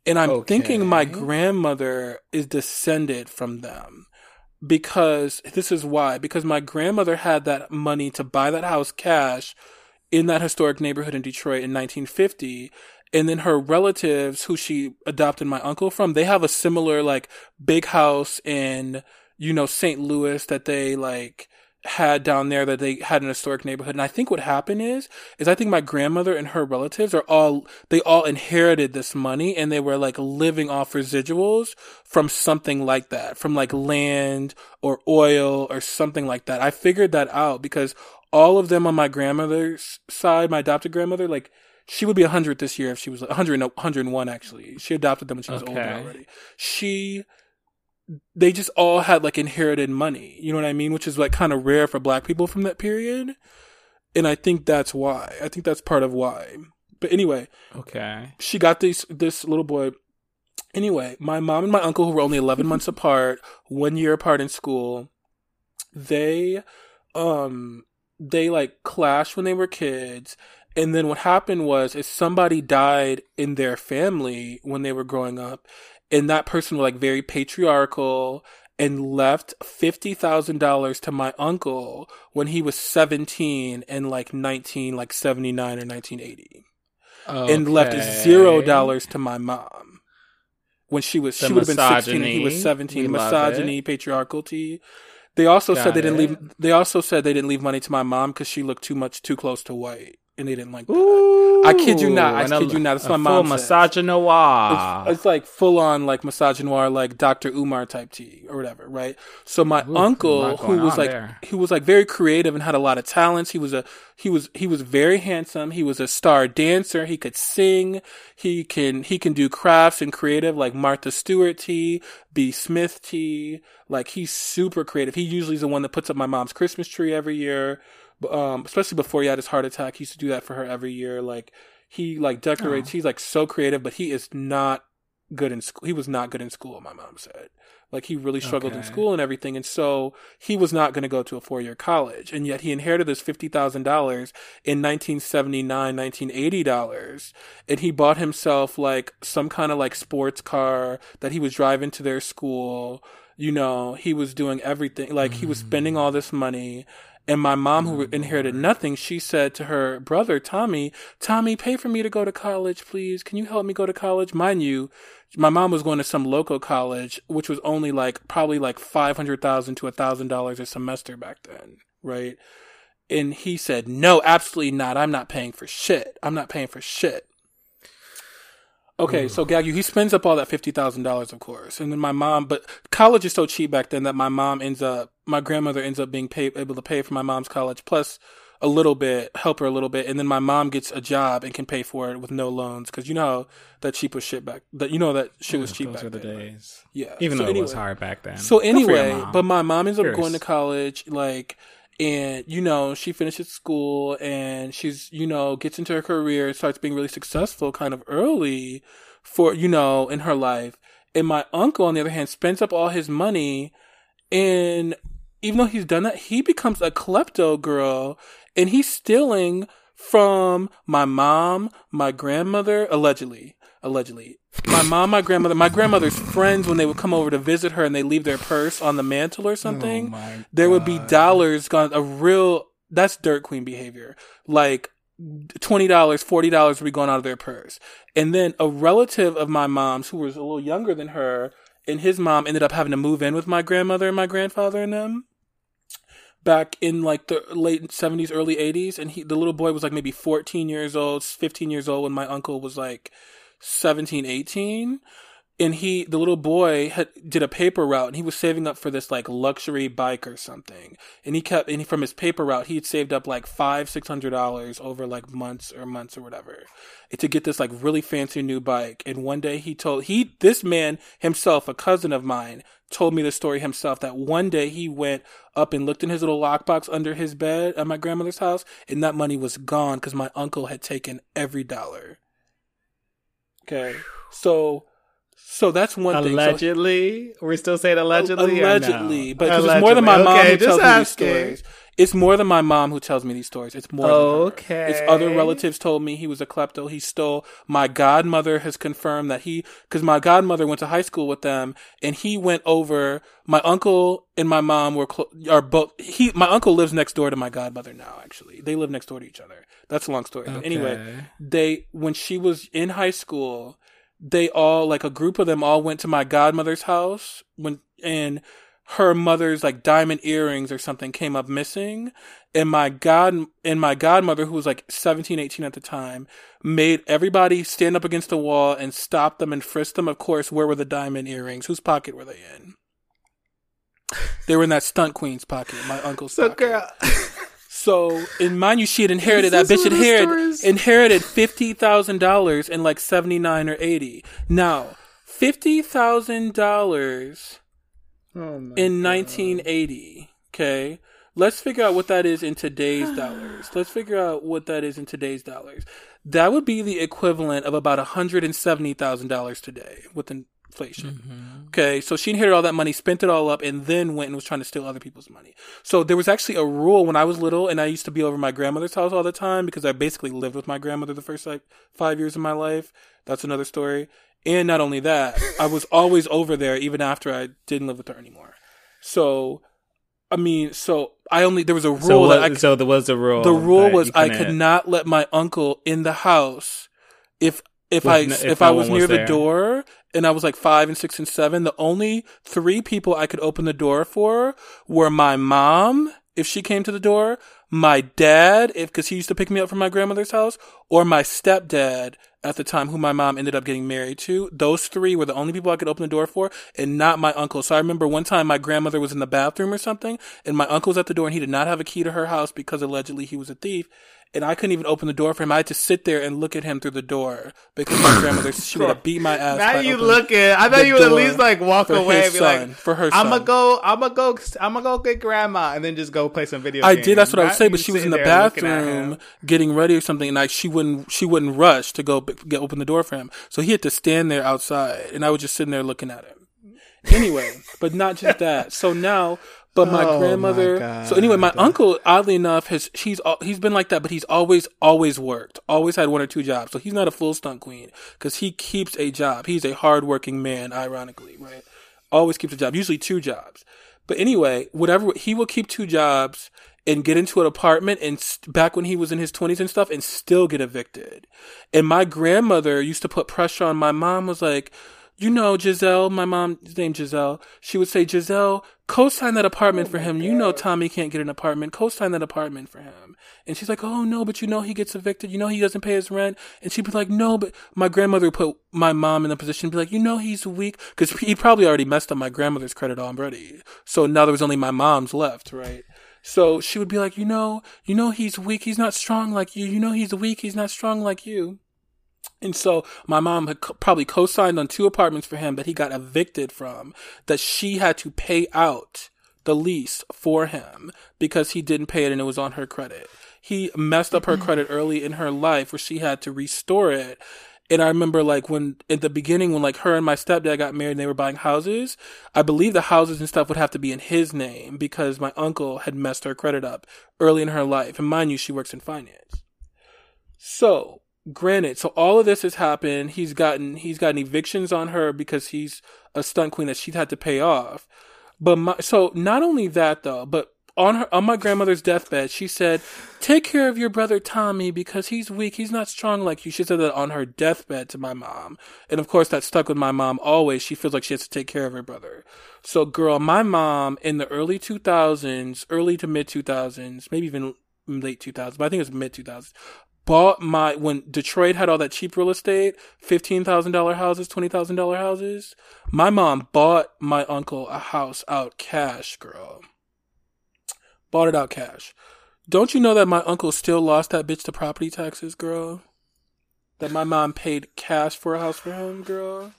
And I'm Okay. thinking my grandmother is descended from them because this is why because my grandmother had that money to buy that house cash in that historic neighborhood in Detroit in 1950 and then her relatives who she adopted my uncle from they have a similar like big house in you know St. Louis that they like had down there that they had an historic neighborhood and I think what happened is is I think my grandmother and her relatives are all they all inherited this money and they were like living off residuals from something like that from like land or oil or something like that I figured that out because all of them on my grandmother's side my adopted grandmother like she would be 100 this year if she was 100 101 actually. She adopted them when she was older Okay. already. She they just all had like inherited money. You know what i mean? Which is like kind of rare for black people from that period. And i think that's why. I think that's part of why. But anyway Okay. she got this this little boy. Anyway my mom and my uncle who were only 11 months apart one year apart in school they um they like clashed when they were kids and then what happened was is somebody died in their family when they were growing up and that person was like very patriarchal and left $50,000 to my uncle when he was 17 and like 19 like 79 or 1980 and left zero dollars to my mom when she was The she would have been 16 and he was 17 We love misogyny patriarchal tea they also said Got they didn't it. leave they also said they didn't leave money to my mom because she looked too much too close to white and they didn't like that Ooh, I kid you not. I and a- kid you not. That's my full mom misogynoir. it's, it's like full on like misogynoir like Dr. Umar type tea or whatever, right? So my Ooh, uncle who was like there. he was like very creative and had a lot of talents. He was a he was he was very handsome. He was a star dancer. He could sing. He can he can do crafts and creative like Martha Stewart tea, B Smith tea. Like he's super creative. He usually is the one that puts up my mom's Christmas tree every year. Um, especially before he had his heart attack, he used to do that for her every year. Like he like decorates. Oh. He's like so creative, but he is not good in school. He was not good in school. My mom said, like he really struggled in school and everything, and so he was not going to go to a four year college. And yet he inherited this fifty thousand dollars in 1979, 1980 dollars, and he bought himself like some kind of like sports car that he was driving to their school. You know, he was doing everything. Like he was spending all this money. And my mom, who oh, inherited nothing, she said to her brother, Tommy, Tommy, pay for me to go to college, please. Can you help me go to college? Mind you, my mom was going to some local college, which was only like probably like five hundred thousand to a thousand dollars a semester back then, right? And he said, No, absolutely not. I'm not paying for shit. I'm not paying for shit. Okay, mm. so Gagu, he spends up all that fifty thousand dollars, of course, and then my mom. But college is so cheap back then that my mom ends up, my grandmother ends up being paid, able to pay for my mom's college plus a little bit, help her a little bit, and then my mom gets a job and can pay for it with no loans because you know that cheap was shit back. That you know that shit was cheap Those back were the then. right? days. Yeah, Even So though it was hard back then. so Good for your anyway, but my mom ends up Curious. going to college, like, and you know, she finishes school and she's, you know, gets into her career, starts being really successful kind of early for, you know, in her life. And my uncle, on the other hand, spends up all his money and even though he's done that, he becomes a klepto girl and he's stealing from my mom, my grandmother, allegedly, allegedly. My mom, my grandmother, my grandmother's friends, when they would come over to visit her and they leave their purse on the mantle or something, Oh there would be dollars gone, a real, that's dirt queen behavior. Like, $20, $40 would be going out of their purse. And then a relative of my mom's who was a little younger than her and his mom ended up having to move in with my grandmother and my grandfather and them back in like the late 70s early 80s and he the little boy was like maybe 14 years old 15 years old when my uncle was like 17 18 and he the little boy had did a paper route and he was saving up for this like luxury bike or something. And he kept and he, from his paper route he had saved up like five six hundred dollars over like months or months or whatever eh, to get this like really fancy new bike. And one day he told he this man himself a cousin of mine told me the story himself that one day he went up and looked in his little lockbox under his bed at my grandmother's house and that money was gone because my uncle had taken every dollar okay so so that's one allegedly. thing. So, We're still saying allegedly. Allegedly, no? but allegedly. it's more than my mom okay, tells asking. me these stories. It's more than my mom who tells me these stories. It's more. Okay. It's other relatives told me he was a klepto. He stole. My godmother has confirmed that he, because my godmother went to high school with them, and he went over. My uncle and my mom were cl- are both. He, my uncle lives next door to my godmother now. Actually, they live next door to each other. That's a long story. Okay. But anyway, they when she was in high school they all like a group of them all went to my godmother's house when and her mother's like diamond earrings or something came up missing and my god and my godmother who was like 17 18 at the time made everybody stand up against the wall and stop them and frisk them. Of course where were the diamond earrings? Whose pocket were they in? They were in that stunt queen's pocket my uncle's so pocket. girl. So, in mind you, she had inherited that bitch inherited inherited fifty thousand dollars in like seventy nine or eighty. Now, fifty thousand dollars oh in nineteen eighty. Okay, let's figure out what that is in today's dollars. Let's figure out what that is in today's dollars. That would be the equivalent of about hundred and seventy thousand dollars today with inflation. Mm-hmm. Okay, so she inherited all that money, spent it all up, and then went and was trying to steal other people's money. So there was actually a rule when I was little, and I used to be over my grandmother's house all the time because I basically lived with my grandmother the first like five years of my life. That's another story. And not only that, I was always over there even after I didn't live with her anymore. So I mean, so I only there was a rule so what, I, so there was a rule. The rule was I could not let my uncle in the house if if I if, if I was near was the door and I was like five and six and seven, the only three people I could open the door for were my mom, if she came to the door, my dad, if, cause he used to pick me up from my grandmother's house, or my stepdad at the time, who my mom ended up getting married to. Those three were the only people I could open the door for, and not my uncle. So I remember one time my grandmother was in the bathroom or something, and my uncle was at the door, and he did not have a key to her house because allegedly he was a thief and I couldn't even open the door for him. I had to sit there and look at him through the door because my grandmother she would have beat my ass. Now you looking. I thought you would at least like walk away and be son, like, for her. I'm gonna go. I'm gonna go. I'm gonna go get grandma and then just go play some video. I games. did. That's what I would say. But she was in the bathroom getting ready or something, and I she wouldn't she wouldn't rush to go get open the door for him. So he had to stand there outside, and I was just sitting there looking at him. Anyway, but not just that. So now but my oh grandmother. My so anyway, my uncle, oddly enough, has he's he's been like that, but he's always always worked, always had one or two jobs. So he's not a full stunt queen because he keeps a job. He's a hardworking man, ironically, right? Always keeps a job, usually two jobs. But anyway, whatever he will keep two jobs and get into an apartment and st- back when he was in his 20s and stuff and still get evicted. And my grandmother used to put pressure on my mom was like, you know, Giselle, my mom's name Giselle, she would say, Giselle, co-sign that apartment oh for him. God. You know Tommy can't get an apartment. Co-sign that apartment for him. And she's like, oh no, but you know he gets evicted. You know he doesn't pay his rent. And she'd be like, no, but my grandmother put my mom in the position to be like, you know he's weak. Cause he probably already messed up my grandmother's credit already. So now there was only my mom's left, right? So she would be like, you know, you know he's weak. He's not strong like you. You know he's weak. He's not strong like you. And so my mom had co- probably co-signed on two apartments for him that he got evicted from that she had to pay out the lease for him because he didn't pay it and it was on her credit. He messed up her mm-hmm. credit early in her life where she had to restore it. And I remember like when at the beginning when like her and my stepdad got married and they were buying houses, I believe the houses and stuff would have to be in his name because my uncle had messed her credit up early in her life. And mind you, she works in finance. So granted, so all of this has happened. He's gotten he's gotten evictions on her because he's a stunt queen that she's had to pay off. But my, so not only that though, but on her on my grandmother's deathbed, she said, "Take care of your brother Tommy because he's weak. He's not strong like you." She said that on her deathbed to my mom, and of course that stuck with my mom always. She feels like she has to take care of her brother. So, girl, my mom in the early two thousands, early to mid two thousands, maybe even late two thousands, but I think it was mid two thousands bought my when Detroit had all that cheap real estate, fifteen thousand dollar houses, twenty thousand dollar houses. My mom bought my uncle a house out cash, girl. Bought it out cash. Don't you know that my uncle still lost that bitch to property taxes, girl? That my mom paid cash for a house for him, girl.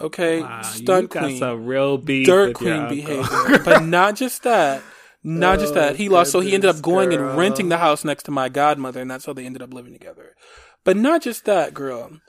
Okay, Wow, stunt queen, real beef dirt queen behavior. but not just that. Not just that. He lost, so he ended up going girl. and renting the house next to my godmother, and that's how they ended up living together. But not just that, girl.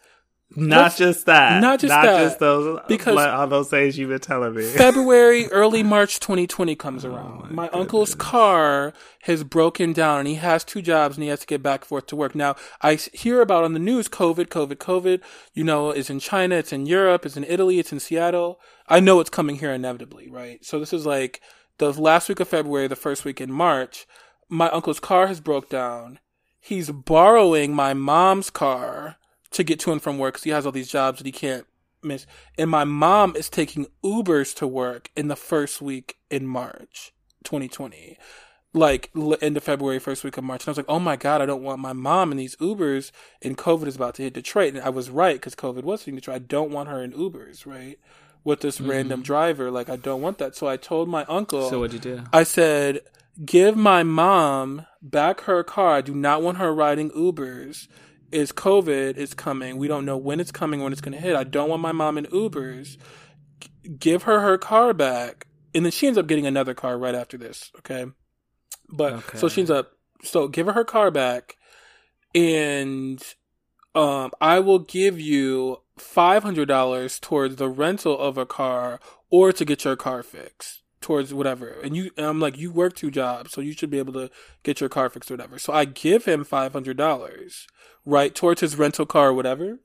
Not Let's- just that. not just that, just those because- all those things you've been telling me. February, early March 2020 comes oh around. Oh my my uncle's car has broken down and he has two jobs and he has to get back and forth to work. Now, I hear about on the news COVID, COVID, COVID, you know, it's in China, it's in Europe, it's in Italy, it's in Seattle. I know it's coming here inevitably, right? So this is like the last week of February, the first week in March. My uncle's car has broke down. He's borrowing my mom's car to get to and from work because he has all these jobs that he can't miss. And my mom is taking Ubers to work in the first week in March 2020. Like end of February, first week of March. And I was like, oh my God, I don't want my mom in these Ubers. And COVID is about to hit Detroit. And I was right because COVID was hitting Detroit. I don't want her in Ubers, right? With this random driver. Like, I don't want that. So I told my uncle. so what'd you do? I said, give my mom back her car. I do not want her riding Ubers. Is COVID is coming. We don't know when it's coming, when it's going to hit. I don't want my mom in Ubers. G- give her her car back. And then she ends up getting another car right after this. Okay. But so she ends up, so give her her car back and um, I will give you $500 towards the rental of a car or to get your car fixed towards whatever. And you, and I'm like, you work two jobs, so you should be able to get your car fixed or whatever. So I give him $500, right, towards his rental car or whatever.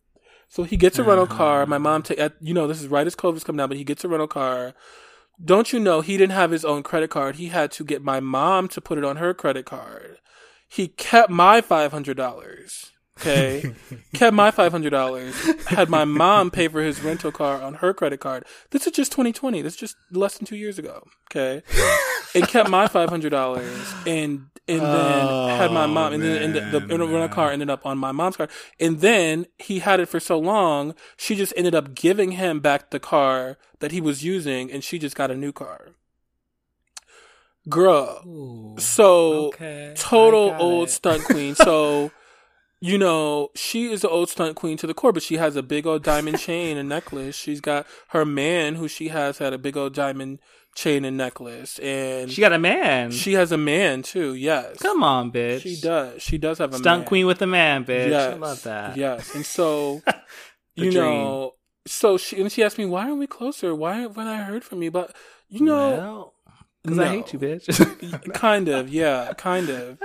So he gets a rental car. My uh-huh. mom, ta- at, you know, this is right as COVID's coming down, but he gets a rental car. Don't you know he didn't have his own credit card? He had to get my mom to put it on her credit card. He kept my $500. Okay. kept my $500. Had my mom pay for his rental car on her credit card. This is just 2020. This is just less than two years ago. Okay. and kept my $500 and, and then had my oh, mom, and then and the, the rental car ended up on my mom's car And then he had it for so long, she just ended up giving him back the car that he was using and she just got a new car. Girl. Ooh, So okay, total old it. stunt queen. So, you know, she is the old stunt queen to the core, but she has a big old diamond chain and necklace. She's got her man, who she has had a big old diamond chain and necklace, and She got a man. she has a man too. Yes, Come on, bitch. she does. She does have a Stunt man. queen with a man, bitch. Yes, I love that. Yes, and so you dream. know, so she and she asked me, "Why aren't we closer? Why haven't I heard from you?" But you know, because no. I hate you, bitch. kind of, yeah, kind of.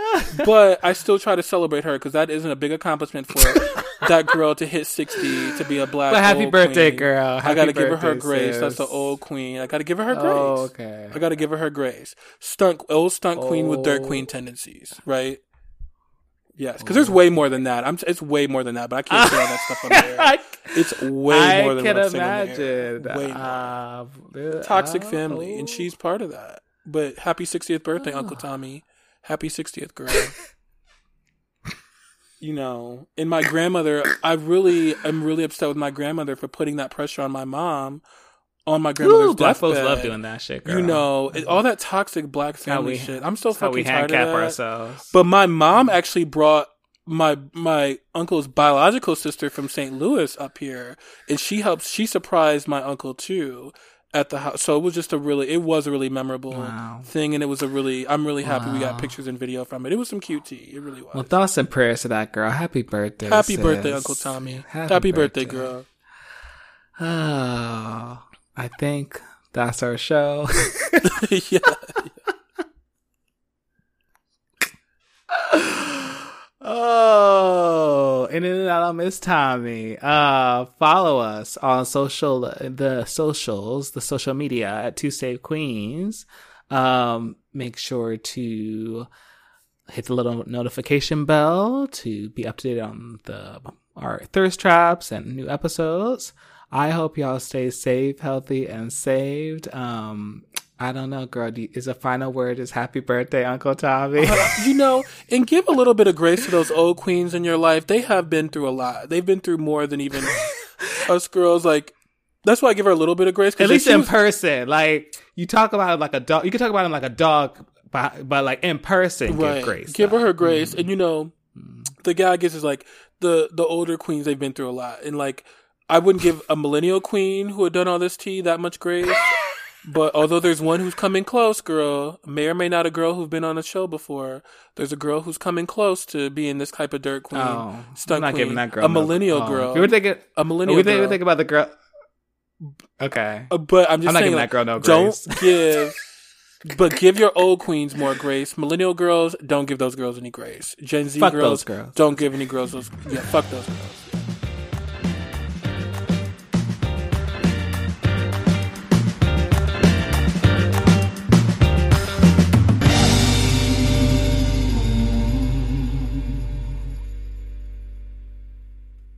But I still try to celebrate her because that isn't a big accomplishment for that girl to hit sixty to be a black. But happy birthday, queen. girl. I gotta give her her grace. That's the old queen. I gotta give her her grace. Oh, okay. I gotta give her her grace. Stunt, old stunt queen with dirt Oh. queen tendencies, right? Yes, because there's way more than that. I'm. It's way more than that, but I can't say all that stuff on there. It's way I more than can what I'm saying on there. imagine. Way more. Uh, Toxic family, and oh. she's part of that. But happy 60th birthday, Ah. Uncle Tommy. Happy 60th, girl. you know, and my grandmother, I really, I'm really upset with my grandmother for putting that pressure on my mom, on my grandmother's Ooh, black folks love doing that shit, girl. You know, it, all that toxic black family we- shit. I'm so how we fucking tired of that. ourselves. But my mom actually brought my my uncle's biological sister from St. Louis up here, and she helped. She surprised my uncle too at the house. So it was just a really, it was a really memorable Wow. thing, and it was a really. I'm really happy we got pictures and video from it. It was some cute tea. It really was. well, thoughts and prayers to that girl. Happy birthday. Happy sis. birthday, Uncle Tommy. Happy, birthday, girl. Oh, I think that's our show. yeah. oh, in and out of Miss Tommy. Uh, follow us on social, the socials, the social media at Two Save Queens. Um, make sure to hit the little notification bell to be up to date on the our thirst traps and new episodes. I hope y'all stay safe, healthy, and saved. Um, I don't know, girl. Do you- Is a final word is happy birthday, Uncle Tommy? Uh, you know, and give a little bit of grace to those old queens in your life. They have been through a lot. They've been through more than even us girls. Like that's why I give her a little bit of grace. At least in was- person. Like you talk about it like a dog. You can talk about him like a dog, but, but like in person, right. give grace. Give though. her her grace, mm-hmm. and you know, mm-hmm. the guy I guess is like the the older queens. They've been through a lot, and like I wouldn't give a millennial queen who had done all this tea that much grace. But although there's one who's coming close, girl, may or may not a girl who's been on a show before. There's a girl who's coming close to being this type of dirt queen, Oh, stunt I'm not queen, giving that girl a millennial oh. girl, We were thinking. a We millennial were thinking, girl. think about the girl. Okay. Uh, but I'm just I'm not saying, giving like, that girl no don't grace. give, but give your old queens more grace. Millennial girls, don't give those girls any grace. Gen Z girls, girls. don't give any girls those. Yeah, fuck those girls.